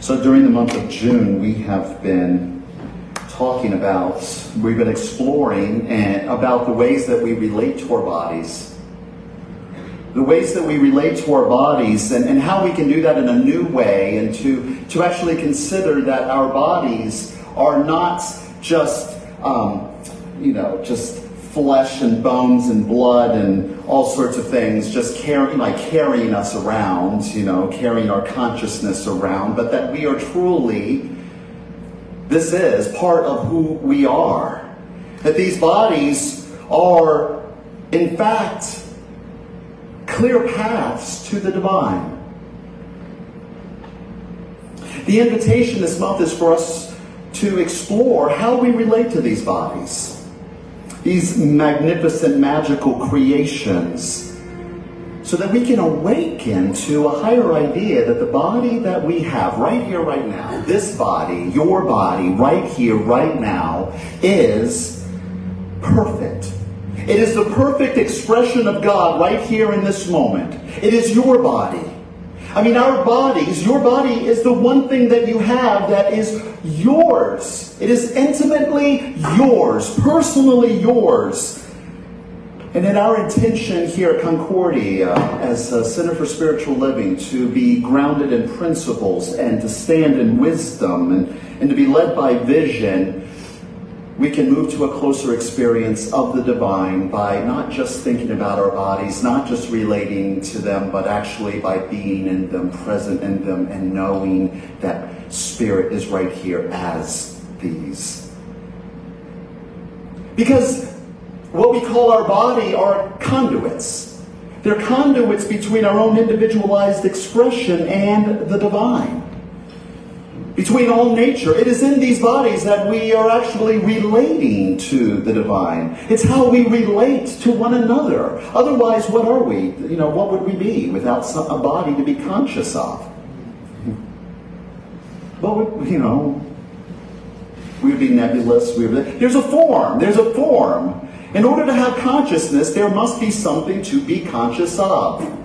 So during the month of June, we have been talking about, we've been exploring and about the ways that we relate to our bodies. The ways that we relate to our bodies and, and how we can do that in a new way and to, to actually consider that our bodies are not just, um, you know, just flesh and bones and blood and all sorts of things just carrying like carrying us around you know carrying our consciousness around but that we are truly this is part of who we are. That these bodies are in fact clear paths to the divine. The invitation this month is for us to explore how we relate to these bodies these magnificent magical creations so that we can awaken to a higher idea that the body that we have right here, right now, this body, your body, right here, right now, is perfect. It is the perfect expression of God right here in this moment. It is your body. I mean, our bodies, your body is the one thing that you have that is yours. It is intimately yours, personally yours. And in our intention here at Concordia, uh, as a Center for Spiritual Living, to be grounded in principles and to stand in wisdom and, and to be led by vision, we can move to a closer experience of the divine by not just thinking about our bodies, not just relating to them, but actually by being in them, present in them, and knowing that Spirit is right here as these. Because what we call our body are conduits. They're conduits between our own individualized expression and the divine between all nature. It is in these bodies that we are actually relating to the divine. It's how we relate to one another. Otherwise, what are we? You know, what would we be without some, a body to be conscious of? What would, you know, we would be nebulous. We would, there's a form. There's a form. In order to have consciousness, there must be something to be conscious of.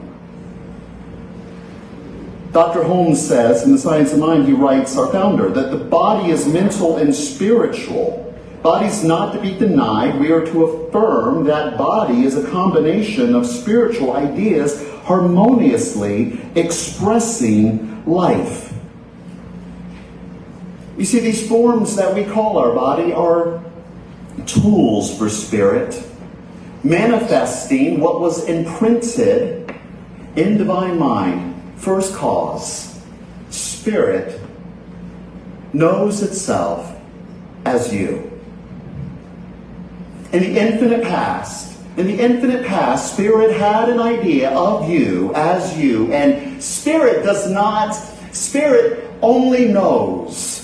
Dr. Holmes says in The Science of Mind, he writes, our founder, that the body is mental and spiritual. Body's not to be denied. We are to affirm that body is a combination of spiritual ideas harmoniously expressing life. You see, these forms that we call our body are tools for spirit, manifesting what was imprinted in divine mind First cause spirit knows itself as you. In the infinite past, in the infinite past, Spirit had an idea of you as you, and Spirit does not, Spirit only knows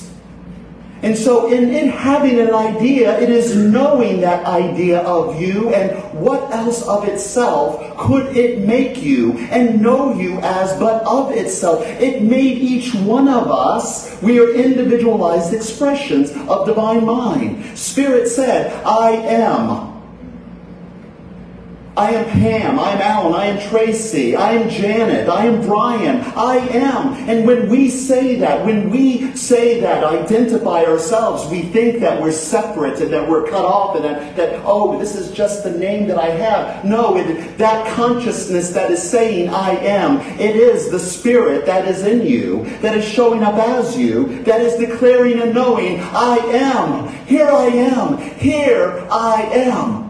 and so, in, in having an idea, it is knowing that idea of you and what else of itself could it make you and know you as but of itself. It made each one of us, we are individualized expressions of divine mind. Spirit said, I am. I am Pam, I am Alan, I am Tracy, I am Janet, I am Brian, I am. And when we say that, when we say that, identify ourselves, we think that we're separate and that we're cut off and that, that oh, this is just the name that I have. No, it, that consciousness that is saying I am, it is the spirit that is in you, that is showing up as you, that is declaring and knowing I am. Here I am. Here I am.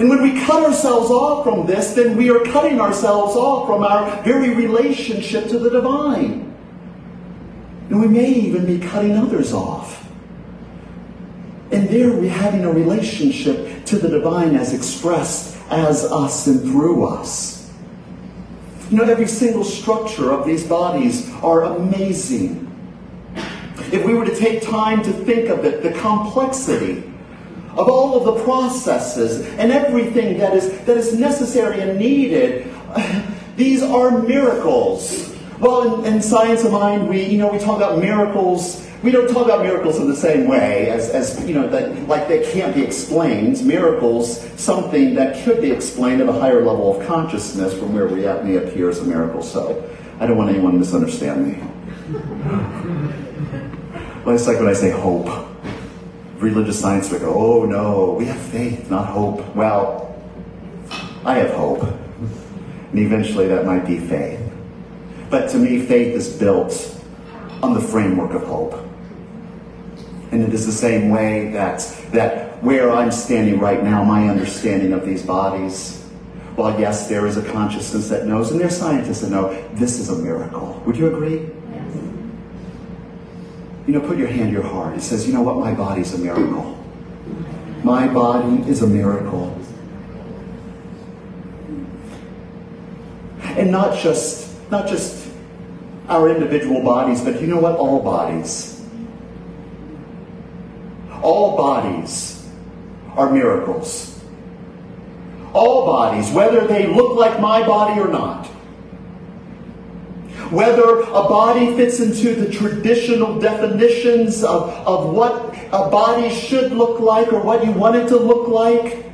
And when we cut ourselves off from this, then we are cutting ourselves off from our very relationship to the divine. And we may even be cutting others off. And there we're having a relationship to the divine as expressed as us and through us. You know, every single structure of these bodies are amazing. If we were to take time to think of it, the complexity of all of the processes and everything that is, that is necessary and needed. These are miracles. Well, in, in Science of Mind, we, you know, we talk about miracles. We don't talk about miracles in the same way as, as you know, that, like they can't be explained. Miracles, something that could be explained at a higher level of consciousness from where we at may appear as a miracle. So I don't want anyone to misunderstand me. well, it's like when I say hope. Religious science would go, oh no, we have faith, not hope. Well, I have hope. And eventually that might be faith. But to me, faith is built on the framework of hope. And it is the same way that, that where I'm standing right now, my understanding of these bodies, while yes, there is a consciousness that knows, and there are scientists that know this is a miracle. Would you agree? You know, put your hand to your heart. It says, you know what? My body's a miracle. My body is a miracle. And not just not just our individual bodies, but you know what? All bodies. All bodies are miracles. All bodies, whether they look like my body or not. Whether a body fits into the traditional definitions of, of what a body should look like or what you want it to look like,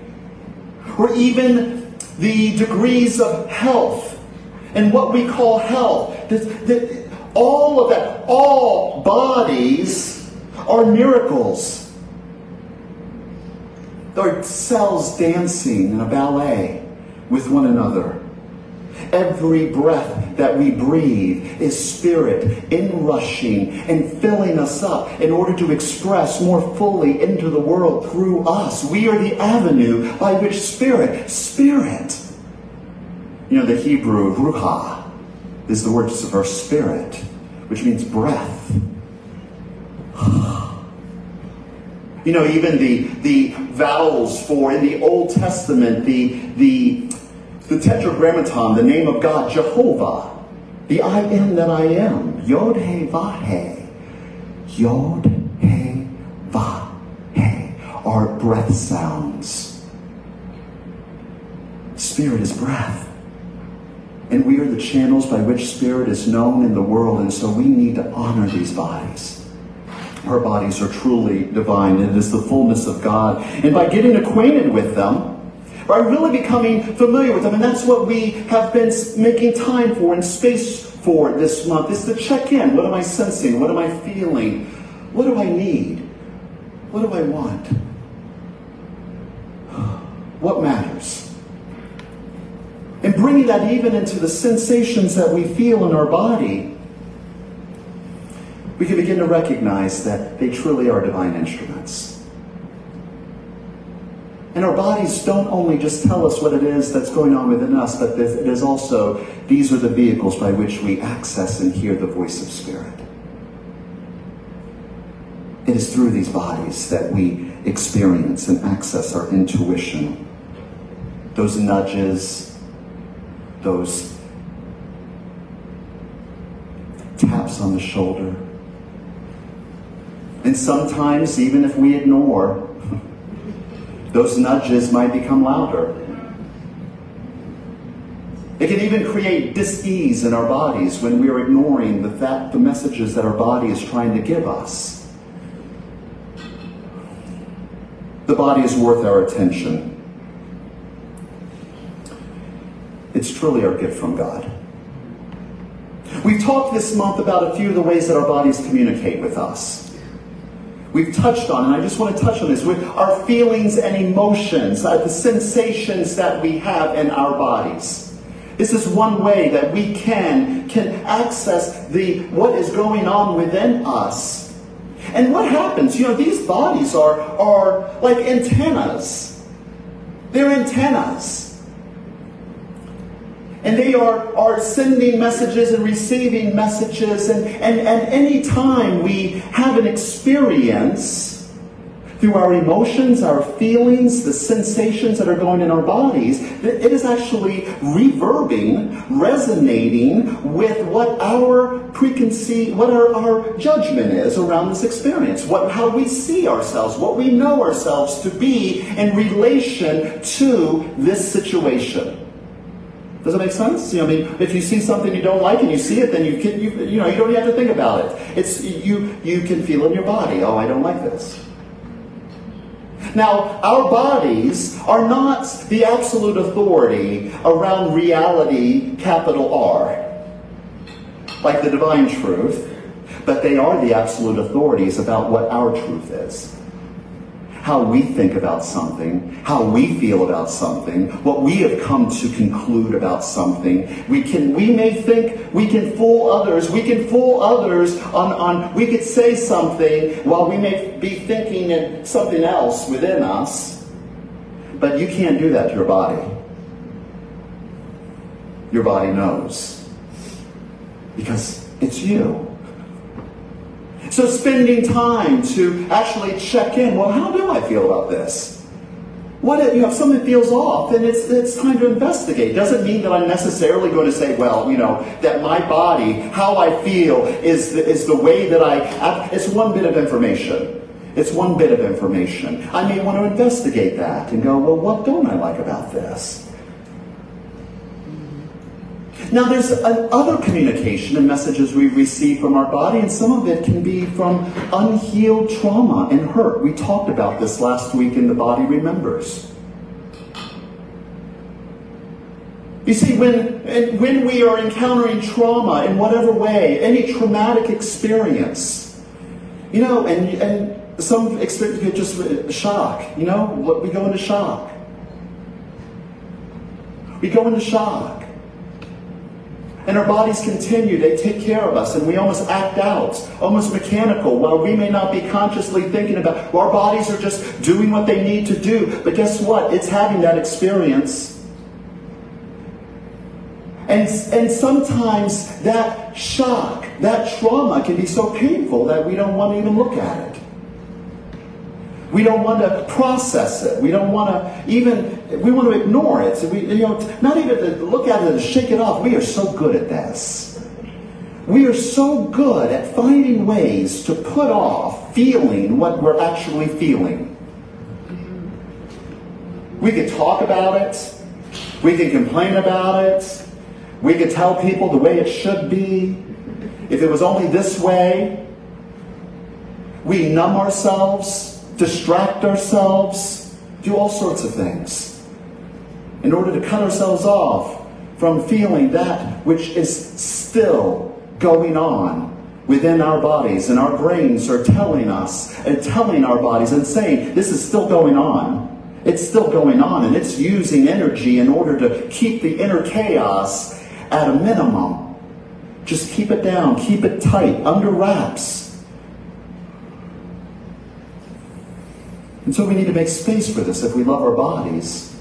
or even the degrees of health and what we call health. This, this, all of that, all bodies are miracles. They're cells dancing in a ballet with one another. Every breath that we breathe is spirit inrushing and filling us up in order to express more fully into the world through us. We are the avenue by which spirit, spirit, you know, the Hebrew ruach is the word for spirit, which means breath. you know, even the, the vowels for in the Old Testament, the, the, the tetragrammaton, the name of God, Jehovah, the I am that I am, Yod He Vahe, Yod He Vahe, are breath sounds. Spirit is breath. And we are the channels by which Spirit is known in the world, and so we need to honor these bodies. Our bodies are truly divine, and it is the fullness of God. And by getting acquainted with them, by really becoming familiar with them, and that's what we have been making time for and space for this month, is to check in. What am I sensing? What am I feeling? What do I need? What do I want? What matters? and bringing that even into the sensations that we feel in our body, we can begin to recognize that they truly are divine instruments. And our bodies don't only just tell us what it is that's going on within us, but it is also, these are the vehicles by which we access and hear the voice of Spirit. It is through these bodies that we experience and access our intuition, those nudges, those taps on the shoulder. And sometimes, even if we ignore, those nudges might become louder. It can even create dis-ease in our bodies when we are ignoring the, fact, the messages that our body is trying to give us. The body is worth our attention. It's truly our gift from God. We've talked this month about a few of the ways that our bodies communicate with us. We've touched on, and I just want to touch on this, with our feelings and emotions, uh, the sensations that we have in our bodies. This is one way that we can, can access the what is going on within us. And what happens? You know, these bodies are, are like antennas. They're antennas and they are, are sending messages and receiving messages. And, and, and any time we have an experience through our emotions, our feelings, the sensations that are going in our bodies, it is actually reverbing, resonating with what our preconceived, what our, our judgment is around this experience, what, how we see ourselves, what we know ourselves to be in relation to this situation. Does that make sense? You know, I mean, if you see something you don't like and you see it, then you can, you, you know, you don't have to think about it. It's you, you can feel in your body. Oh, I don't like this. Now, our bodies are not the absolute authority around reality, capital R, like the divine truth, but they are the absolute authorities about what our truth is how we think about something, how we feel about something, what we have come to conclude about something. We can we may think we can fool others, we can fool others on, on we could say something while we may be thinking in something else within us. But you can't do that to your body. Your body knows. Because it's you. So spending time to actually check in, well, how do I feel about this? What if, you know, if something feels off, then it's, it's time to investigate. Doesn't mean that I'm necessarily going to say, well, you know, that my body, how I feel, is the, is the way that I. It's one bit of information. It's one bit of information. I may want to investigate that and go, well, what don't I like about this? Now, there's other communication and messages we receive from our body, and some of it can be from unhealed trauma and hurt. We talked about this last week in The Body Remembers. You see, when, when we are encountering trauma in whatever way, any traumatic experience, you know, and, and some experience just shock, you know, we go into shock. We go into shock. And our bodies continue, they take care of us, and we almost act out, almost mechanical, while we may not be consciously thinking about well, our bodies are just doing what they need to do. But guess what? It's having that experience. And, and sometimes that shock, that trauma can be so painful that we don't want to even look at it. We don't want to process it. We don't want to even, we want to ignore it. So we, you know, not even to look at it and shake it off. We are so good at this. We are so good at finding ways to put off feeling what we're actually feeling. We could talk about it. We can complain about it. We could tell people the way it should be. If it was only this way, we numb ourselves distract ourselves, do all sorts of things in order to cut ourselves off from feeling that which is still going on within our bodies. And our brains are telling us and telling our bodies and saying, this is still going on. It's still going on, and it's using energy in order to keep the inner chaos at a minimum. Just keep it down, keep it tight, under wraps. And so we need to make space for this if we love our bodies.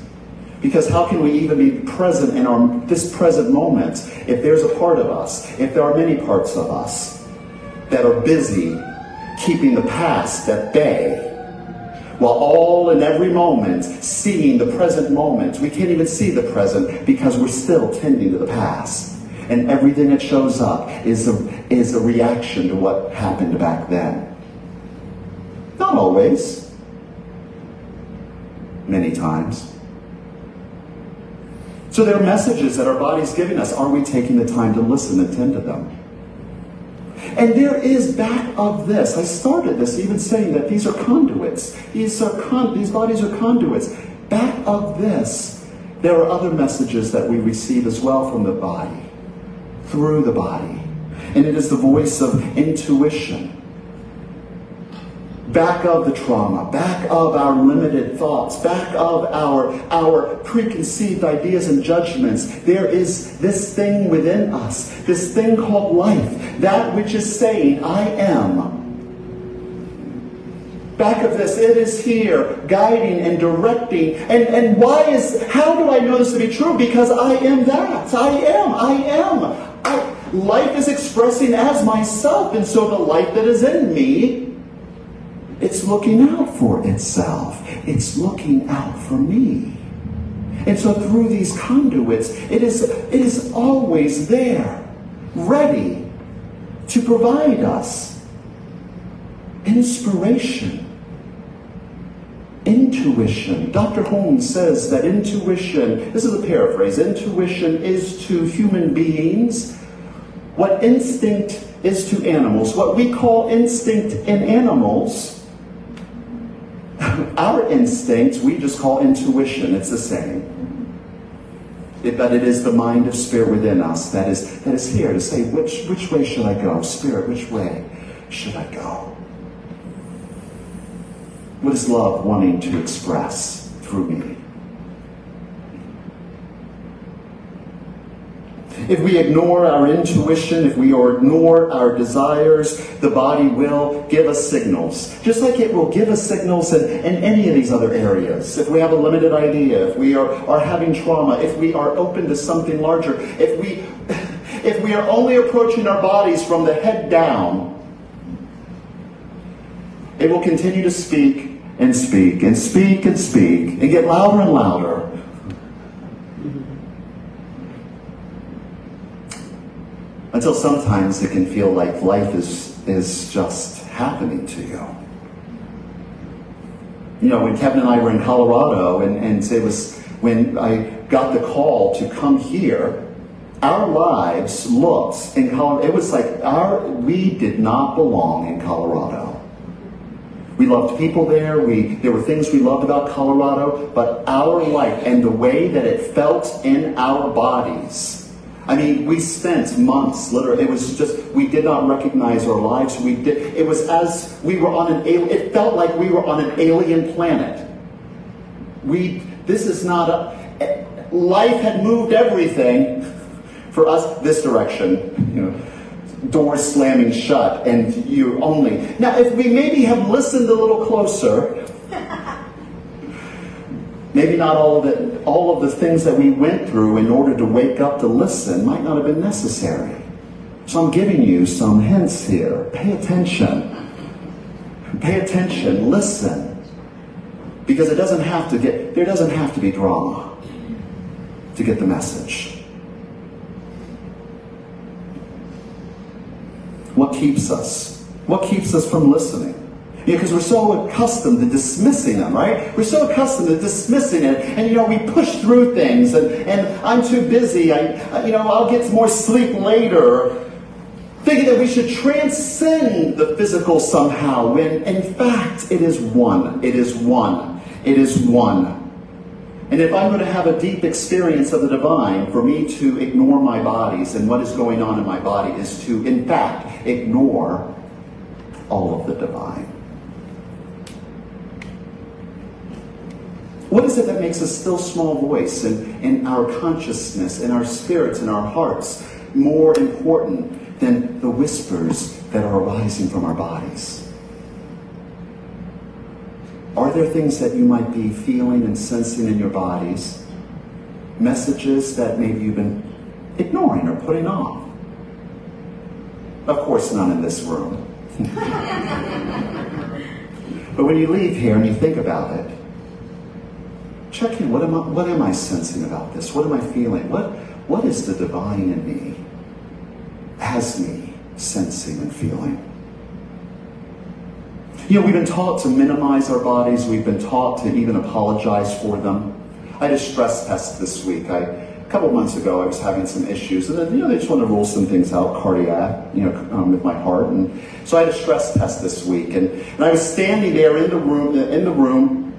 Because how can we even be present in our this present moment if there's a part of us, if there are many parts of us that are busy keeping the past at bay, while all in every moment seeing the present moment. We can't even see the present because we're still tending to the past. And everything that shows up is a, is a reaction to what happened back then. Not always many times. So there are messages that our body's giving us. Are we taking the time to listen and tend to them? And there is back of this. I started this even saying that these are conduits. These are con- these bodies are conduits. Back of this, there are other messages that we receive as well from the body, through the body. And it is the voice of intuition back of the trauma, back of our limited thoughts, back of our, our preconceived ideas and judgments, there is this thing within us, this thing called life, that which is saying, I am. Back of this, it is here, guiding and directing. And, and why is, how do I know this to be true? Because I am that. I am. I am. I, life is expressing as myself, and so the life that is in me it's looking out for itself. It's looking out for me. And so through these conduits, it is, it is always there, ready to provide us inspiration, Intuition. Dr. Holmes says that intuition, this is a paraphrase, intuition is to human beings what instinct is to animals. What we call instinct in animals, our instincts, we just call intuition. It's the same. It, but it is the mind of spirit within us that is, that is here to say, which, which way should I go? Spirit, which way should I go? What is love wanting to express through me? If we ignore our intuition, if we ignore our desires, the body will give us signals. Just like it will give us signals in, in any of these other areas. If we have a limited idea, if we are, are having trauma, if we are open to something larger, if we, if we are only approaching our bodies from the head down, it will continue to speak and speak and speak and speak and get louder and louder. Until sometimes it can feel like life is, is just happening to you. You know, when Kevin and I were in Colorado, and, and it was when I got the call to come here, our lives looked in Colorado, it was like our, we did not belong in Colorado. We loved people there. We, there were things we loved about Colorado, but our life and the way that it felt in our bodies. I mean, we spent months, literally, it was just, we did not recognize our lives. We did, it was as we were on an it felt like we were on an alien planet. We, this is not a, life had moved everything for us this direction, you know doors slamming shut and you only. Now, if we maybe have listened a little closer, maybe not all of all of the things that we went through in order to wake up to listen might not have been necessary. So I'm giving you some hints here. Pay attention. Pay attention. Listen. Because it doesn't have to get, there doesn't have to be drama to get the message. What keeps us? What keeps us from listening? Because we're so accustomed to dismissing them, right? We're so accustomed to dismissing it, and you know we push through things, and, and I'm too busy. I, you know, I'll get more sleep later, thinking that we should transcend the physical somehow. When in fact it is one. It is one. It is one. And if I'm going to have a deep experience of the divine, for me to ignore my bodies and what is going on in my body is to, in fact, ignore all of the divine. What is it that makes a still small voice in, in our consciousness, in our spirits, in our hearts more important than the whispers that are arising from our bodies? Are there things that you might be feeling and sensing in your bodies? Messages that maybe you've been ignoring or putting off? Of course, none in this room. but when you leave here and you think about it, check in. What am I, what am I sensing about this? What am I feeling? What, what is the divine in me? as me sensing and feeling? You know, we've been taught to minimize our bodies. We've been taught to even apologize for them. I had a stress test this week. I, a couple months ago, I was having some issues, and then you know they just want to rule some things out, cardiac, you know, um, with my heart, and so I had a stress test this week, and, and I was standing there in the room, in the room,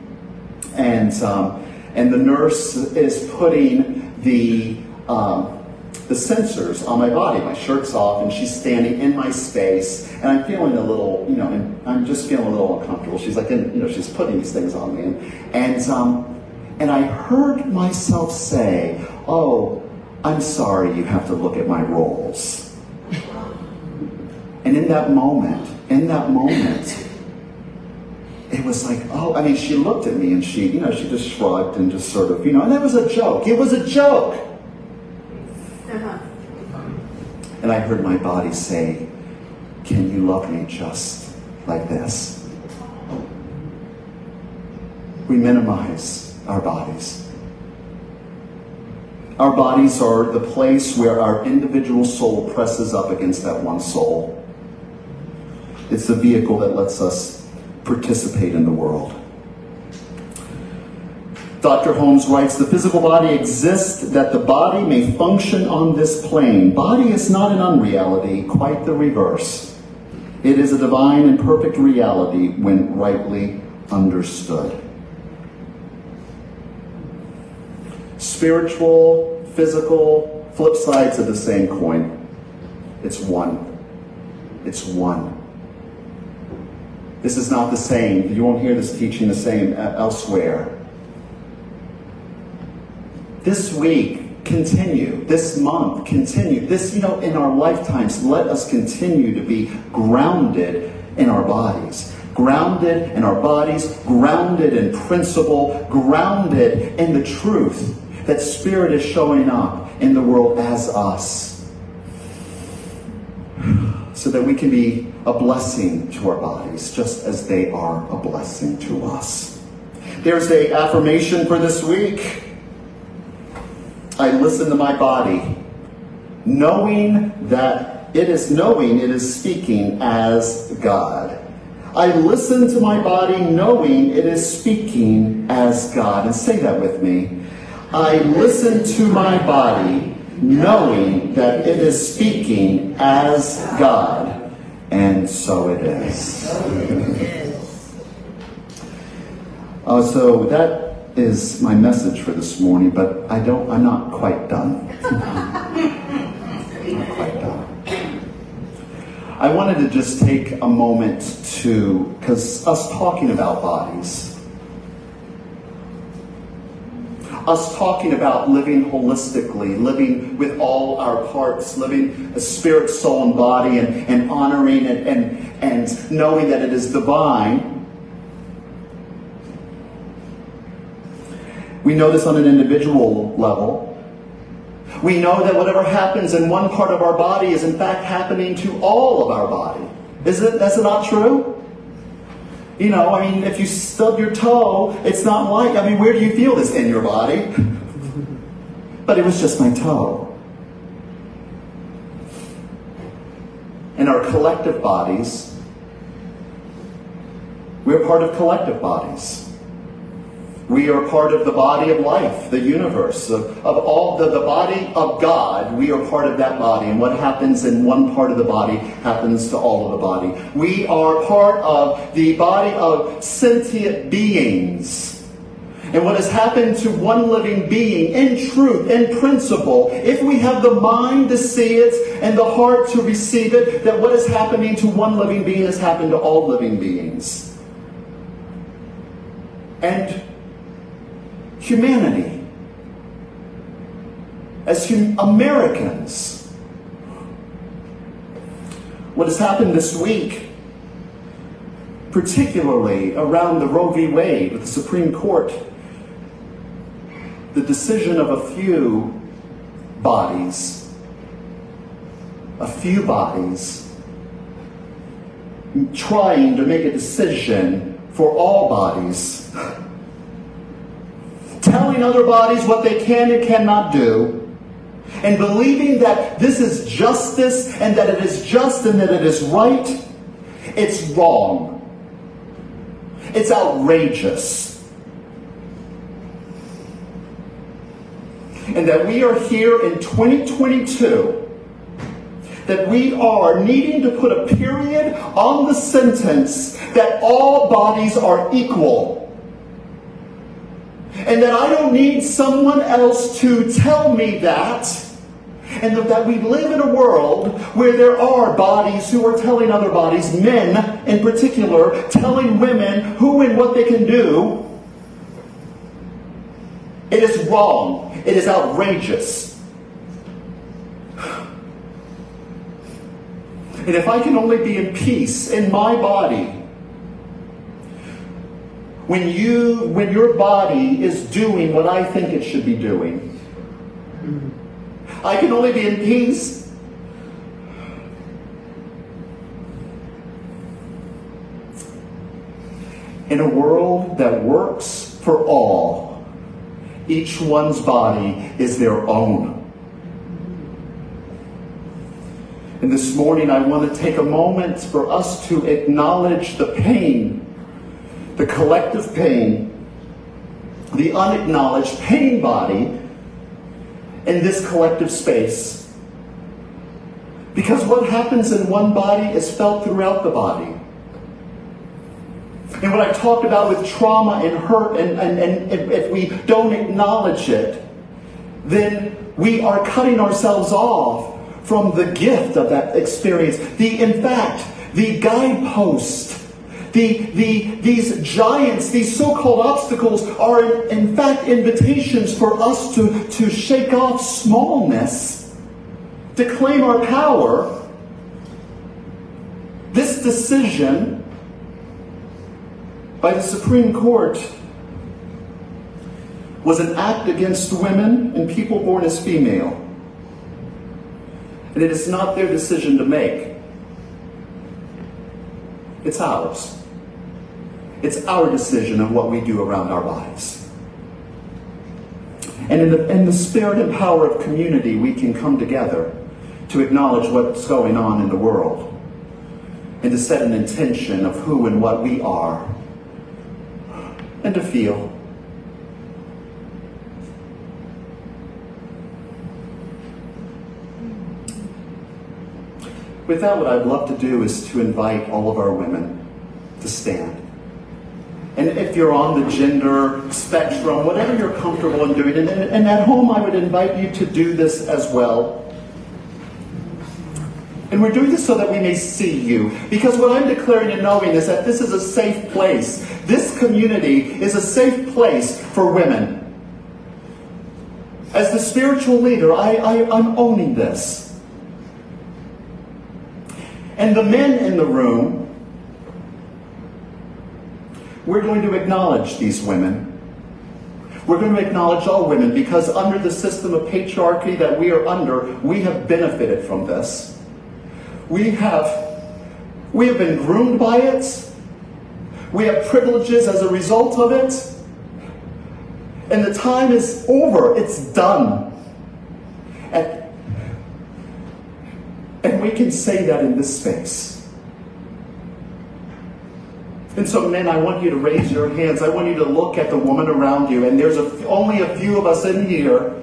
and um, and the nurse is putting the um, the sensors on my body. My shirt's off, and she's standing in my space, and I'm feeling a little, you know, and I'm just feeling a little uncomfortable. She's like, you know, she's putting these things on me, and and, um, and I heard myself say, "Oh, I'm sorry, you have to look at my rolls." And in that moment, in that moment, it was like, oh, I mean, she looked at me and she, you know, she just shrugged and just sort of, you know, and it was a joke. It was a joke. Uh-huh. And I heard my body say, Can you love me just like this? We minimize our bodies. Our bodies are the place where our individual soul presses up against that one soul. It's the vehicle that lets us participate in the world. Dr. Holmes writes The physical body exists that the body may function on this plane. Body is not an unreality, quite the reverse. It is a divine and perfect reality when rightly understood. Spiritual, physical, flip sides of the same coin. It's one. It's one. This is not the same. You won't hear this teaching the same uh, elsewhere. This week, continue. This month, continue. This, you know, in our lifetimes, let us continue to be grounded in our bodies. Grounded in our bodies, grounded in principle, grounded in the truth that Spirit is showing up in the world as us. So that we can be a blessing to our bodies, just as they are a blessing to us. There's a affirmation for this week. I listen to my body, knowing that it is knowing it is speaking as God. I listen to my body knowing it is speaking as God. And say that with me. I listen to my body knowing that it is speaking as God. And so it is. Uh, so that is my message for this morning, but I don't, I'm not quite done. not quite done. I wanted to just take a moment to, because us talking about bodies, us talking about living holistically, living with all our parts, living a spirit, soul, and body, and, and honoring and, and, and knowing that it is divine We know this on an individual level. We know that whatever happens in one part of our body is in fact happening to all of our body. Is it that's not true? You know, I mean, if you stub your toe, it's not like, I mean, where do you feel this in your body? but it was just my toe. In our collective bodies, we're part of collective bodies. We are part of the body of life, the universe, of, of all the, the body of God. We are part of that body. And what happens in one part of the body happens to all of the body. We are part of the body of sentient beings. And what has happened to one living being in truth, in principle, if we have the mind to see it and the heart to receive it, that what is happening to one living being has happened to all living beings. And humanity, as hum- Americans. What has happened this week, particularly around the Roe v. Wade with the Supreme Court, the decision of a few bodies, a few bodies, trying to make a decision for all bodies telling other bodies what they can and cannot do, and believing that this is justice and that it is just and that it is right, it's wrong. It's outrageous. And that we are here in 2022 that we are needing to put a period on the sentence that all bodies are equal and that I don't need someone else to tell me that. And that we live in a world where there are bodies who are telling other bodies, men in particular, telling women who and what they can do. It is wrong. It is outrageous. And if I can only be in peace in my body, when you when your body is doing what I think it should be doing. I can only be in peace in a world that works for all. Each one's body is their own. And this morning, I want to take a moment for us to acknowledge the pain the collective pain the unacknowledged pain body in this collective space. Because what happens in one body is felt throughout the body. And what I talked about with trauma and hurt, and, and, and if, if we don't acknowledge it, then we are cutting ourselves off from the gift of that experience. The, in fact, the guidepost, the, the, these giants, these so-called obstacles are in, in fact invitations for us to, to shake off smallness, to claim our power. This decision by the Supreme Court was an act against women and people born as female. And it is not their decision to make. It's ours. It's our decision of what we do around our lives. And in the, in the spirit and power of community, we can come together to acknowledge what's going on in the world and to set an intention of who and what we are and to feel. With that, what I'd love to do is to invite all of our women to stand. And if you're on the gender spectrum, whatever you're comfortable in doing, and, and at home I would invite you to do this as well. And we're doing this so that we may see you. Because what I'm declaring and knowing is that this is a safe place. This community is a safe place for women. As the spiritual leader, I, I, I'm owning this. And the men in the room, we're going to acknowledge these women. We're going to acknowledge all women because under the system of patriarchy that we are under, we have benefited from this. We have we have been groomed by it. We have privileges as a result of it. And the time is over. It's done. And and we can say that in this space. And so, men, I want you to raise your hands. I want you to look at the woman around you. And there's a, only a few of us in here.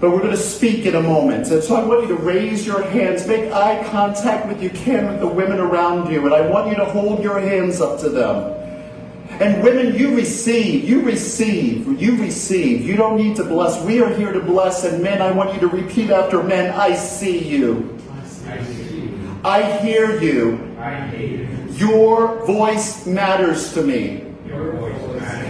But we're going to speak in a moment. And so I want you to raise your hands, make eye contact with you can with the women around you. And I want you to hold your hands up to them. And women, you receive, you receive, you receive. You don't need to bless. We are here to bless. And men, I want you to repeat after men, I see you. I, see you. I hear you. I hear you. Your voice matters to me.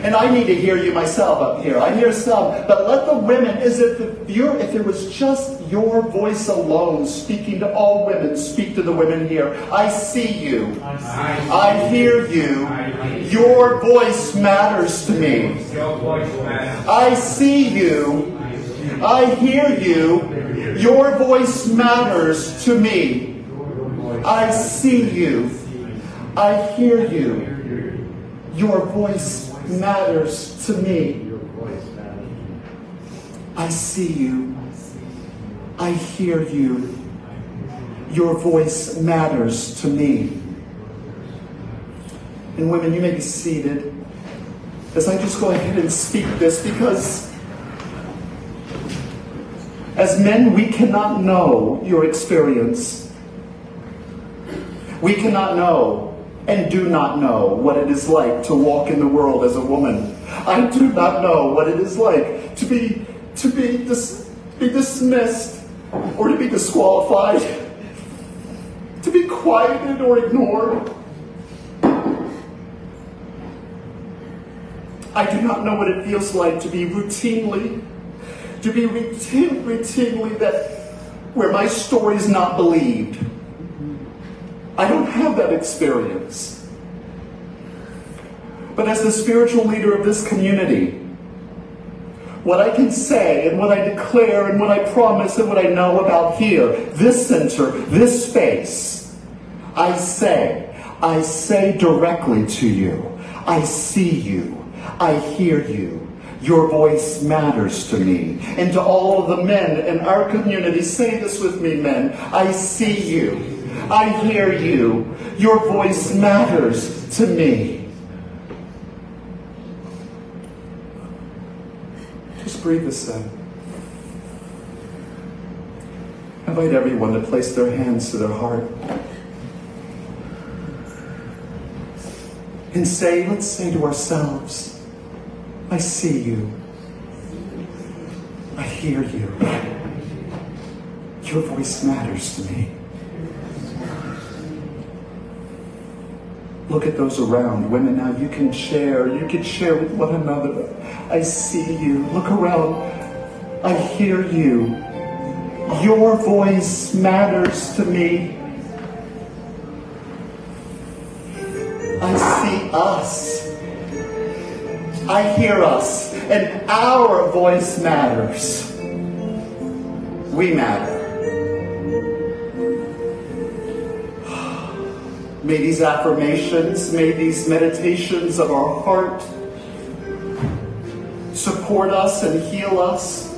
And I need to hear you myself up here. I hear some, but let the women, as if you're, if it was just your voice alone speaking to all women, speak to the women here. I see you. I, hear you. Your voice matters to me. Matters. I see you. I hear you. Your voice matters to me. I see you. I hear you. Your voice matters to me. I see you. I hear you. Your voice matters to me. And women, you may be seated as I just go ahead and speak this because as men, we cannot know your experience. We cannot know and do not know what it is like to walk in the world as a woman. I do not know what it is like to be to be, dis, be dismissed or to be disqualified, to be quieted or ignored. I do not know what it feels like to be routinely, to be routine, routinely that where my story is not believed I don't have that experience. But as the spiritual leader of this community, what I can say and what I declare and what I promise and what I know about here, this center, this space, I say, I say directly to you, I see you, I hear you. Your voice matters to me. And to all of the men in our community, say this with me, men. I see you. I hear you. Your voice matters to me. Just breathe this in. invite everyone to place their hands to their heart. And say, let's say to ourselves, I see you. I hear you. Your voice matters to me. Look at those around. Women, now you can share. You can share with one another. I see you. Look around. I hear you. Your voice matters to me. I see us. I hear us. And our voice matters. We matter. May these affirmations, may these meditations of our heart support us and heal us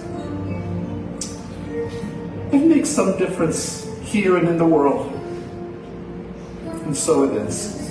and make some difference here and in the world. And so it is.